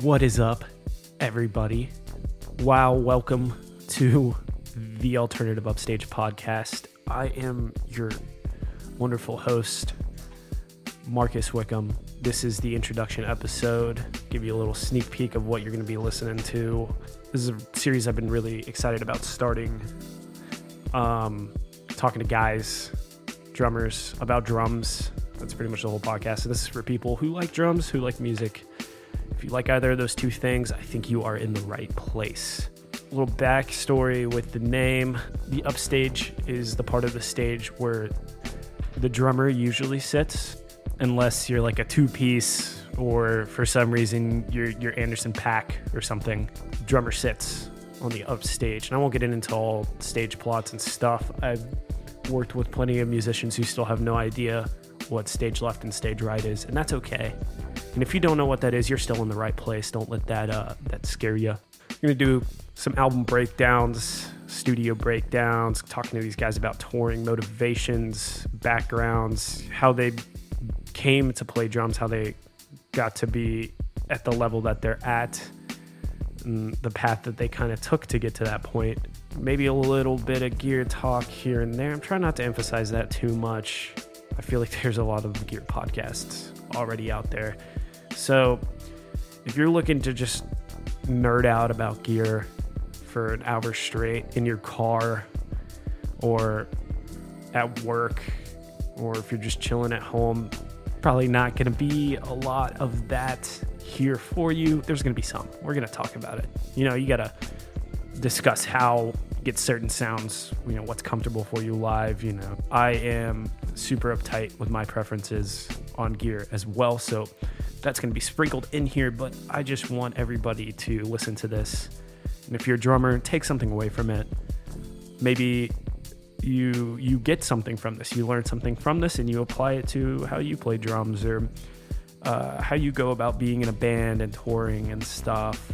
What is up, everybody? Wow, welcome to the Alternative Upstage podcast. I am your wonderful host, Marcus Wickham. This is the introduction episode, give you a little sneak peek of what you're going to be listening to. This is a series I've been really excited about starting. Um, talking to guys, drummers about drums. That's pretty much the whole podcast. So this is for people who like drums, who like music. If you like either of those two things, I think you are in the right place. A little backstory with the name. The upstage is the part of the stage where the drummer usually sits, unless you're like a two piece or for some reason you're, you're Anderson .Paak or something. Drummer sits on the upstage. And I won't get into all stage plots and stuff. I've worked with plenty of musicians who still have no idea what stage left and stage right is, and that's okay. And if you don't know what that is, you're still in the right place. Don't let that uh, that scare you. I'm gonna do some album breakdowns, studio breakdowns, talking to these guys about touring, motivations, backgrounds, how they came to play drums, how they got to be at the level that they're at, and the path that they kind of took to get to that point. Maybe a little bit of gear talk here and there. I'm trying not to emphasize that too much. I feel like there's a lot of gear podcasts already out there. So if you're looking to just nerd out about gear for an hour straight in your car or at work, or if you're just chilling at home, probably not going to be a lot of that here for you. There's going to be some. We're going to talk about it. You know, you got to discuss how get certain sounds, you know, what's comfortable for you live, you know. I am super uptight with my preferences on gear as well, so that's going to be sprinkled in here, but I just want everybody to listen to this. And if you're a drummer, take something away from it. Maybe you you get something from this. You learn something from this and you apply it to how you play drums or uh, how you go about being in a band and touring and stuff.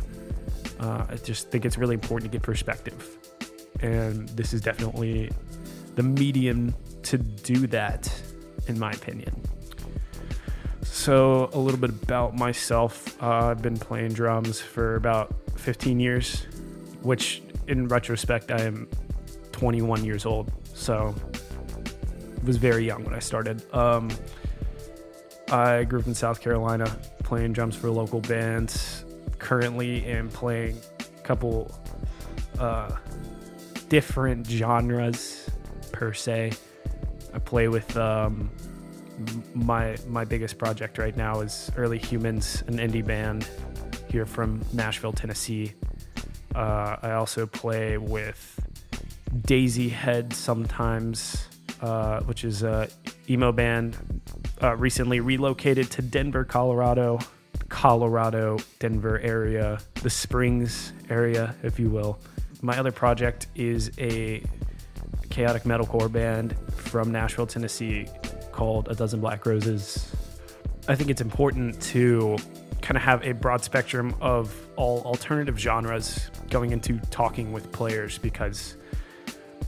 Uh, I just think it's really important to get perspective. And this is definitely the medium to do that, in my opinion. So, a little bit about myself. Uh, I've been playing drums for about 15 years, which in retrospect, I am 21 years old. So, was very young when I started. Um, I grew up in South Carolina playing drums for local bands. Currently, am playing a couple uh, different genres per se. I play with um, my my biggest project right now is Early Humans, an indie band here from Nashville, Tennessee. Uh, I also play with Daisy Head sometimes, uh, which is a emo band uh, recently relocated to Denver, Colorado, Colorado, Denver area, the Springs area, if you will. My other project is a chaotic metalcore band from Nashville, Tennessee called A Dozen Black Roses. I think it's important to kind of have a broad spectrum of all alternative genres going into talking with players because,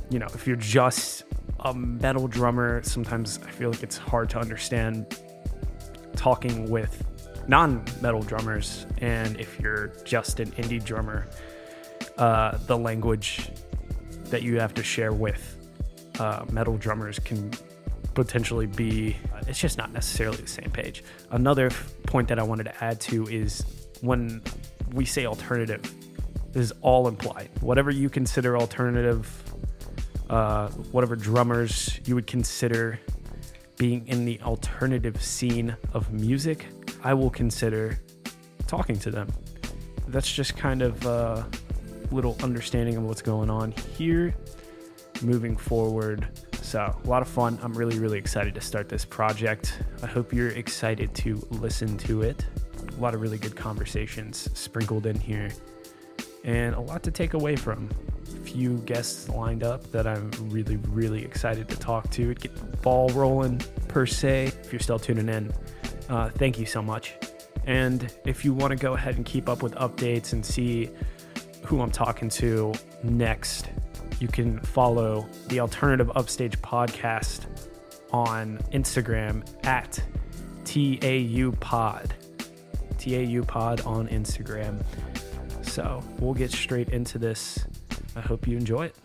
you know, if you're just a metal drummer, sometimes I feel like it's hard to understand talking with non metal drummers. And if you're just an indie drummer, uh, the language that you have to share with uh, metal drummers can potentially be it's just not necessarily the same page. Another point that i wanted to add to is when we say alternative this is all implied. Whatever you consider alternative uh, whatever drummers you would consider being in the alternative scene of music i will consider talking to them. That's just kind of a little understanding of what's going on here moving forward so, a lot of fun. I'm really, really excited to start this project. I hope you're excited to listen to it. A lot of really good conversations sprinkled in here, and a lot to take away from. A few guests lined up that I'm really, really excited to talk to. Get the ball rolling, per se. If you're still tuning in, uh, thank you so much. And if you want to go ahead and keep up with updates and see who I'm talking to next, you can follow the Alternative Upstage podcast on Instagram at TAU Pod. TAU Pod on Instagram. So we'll get straight into this. I hope you enjoy it.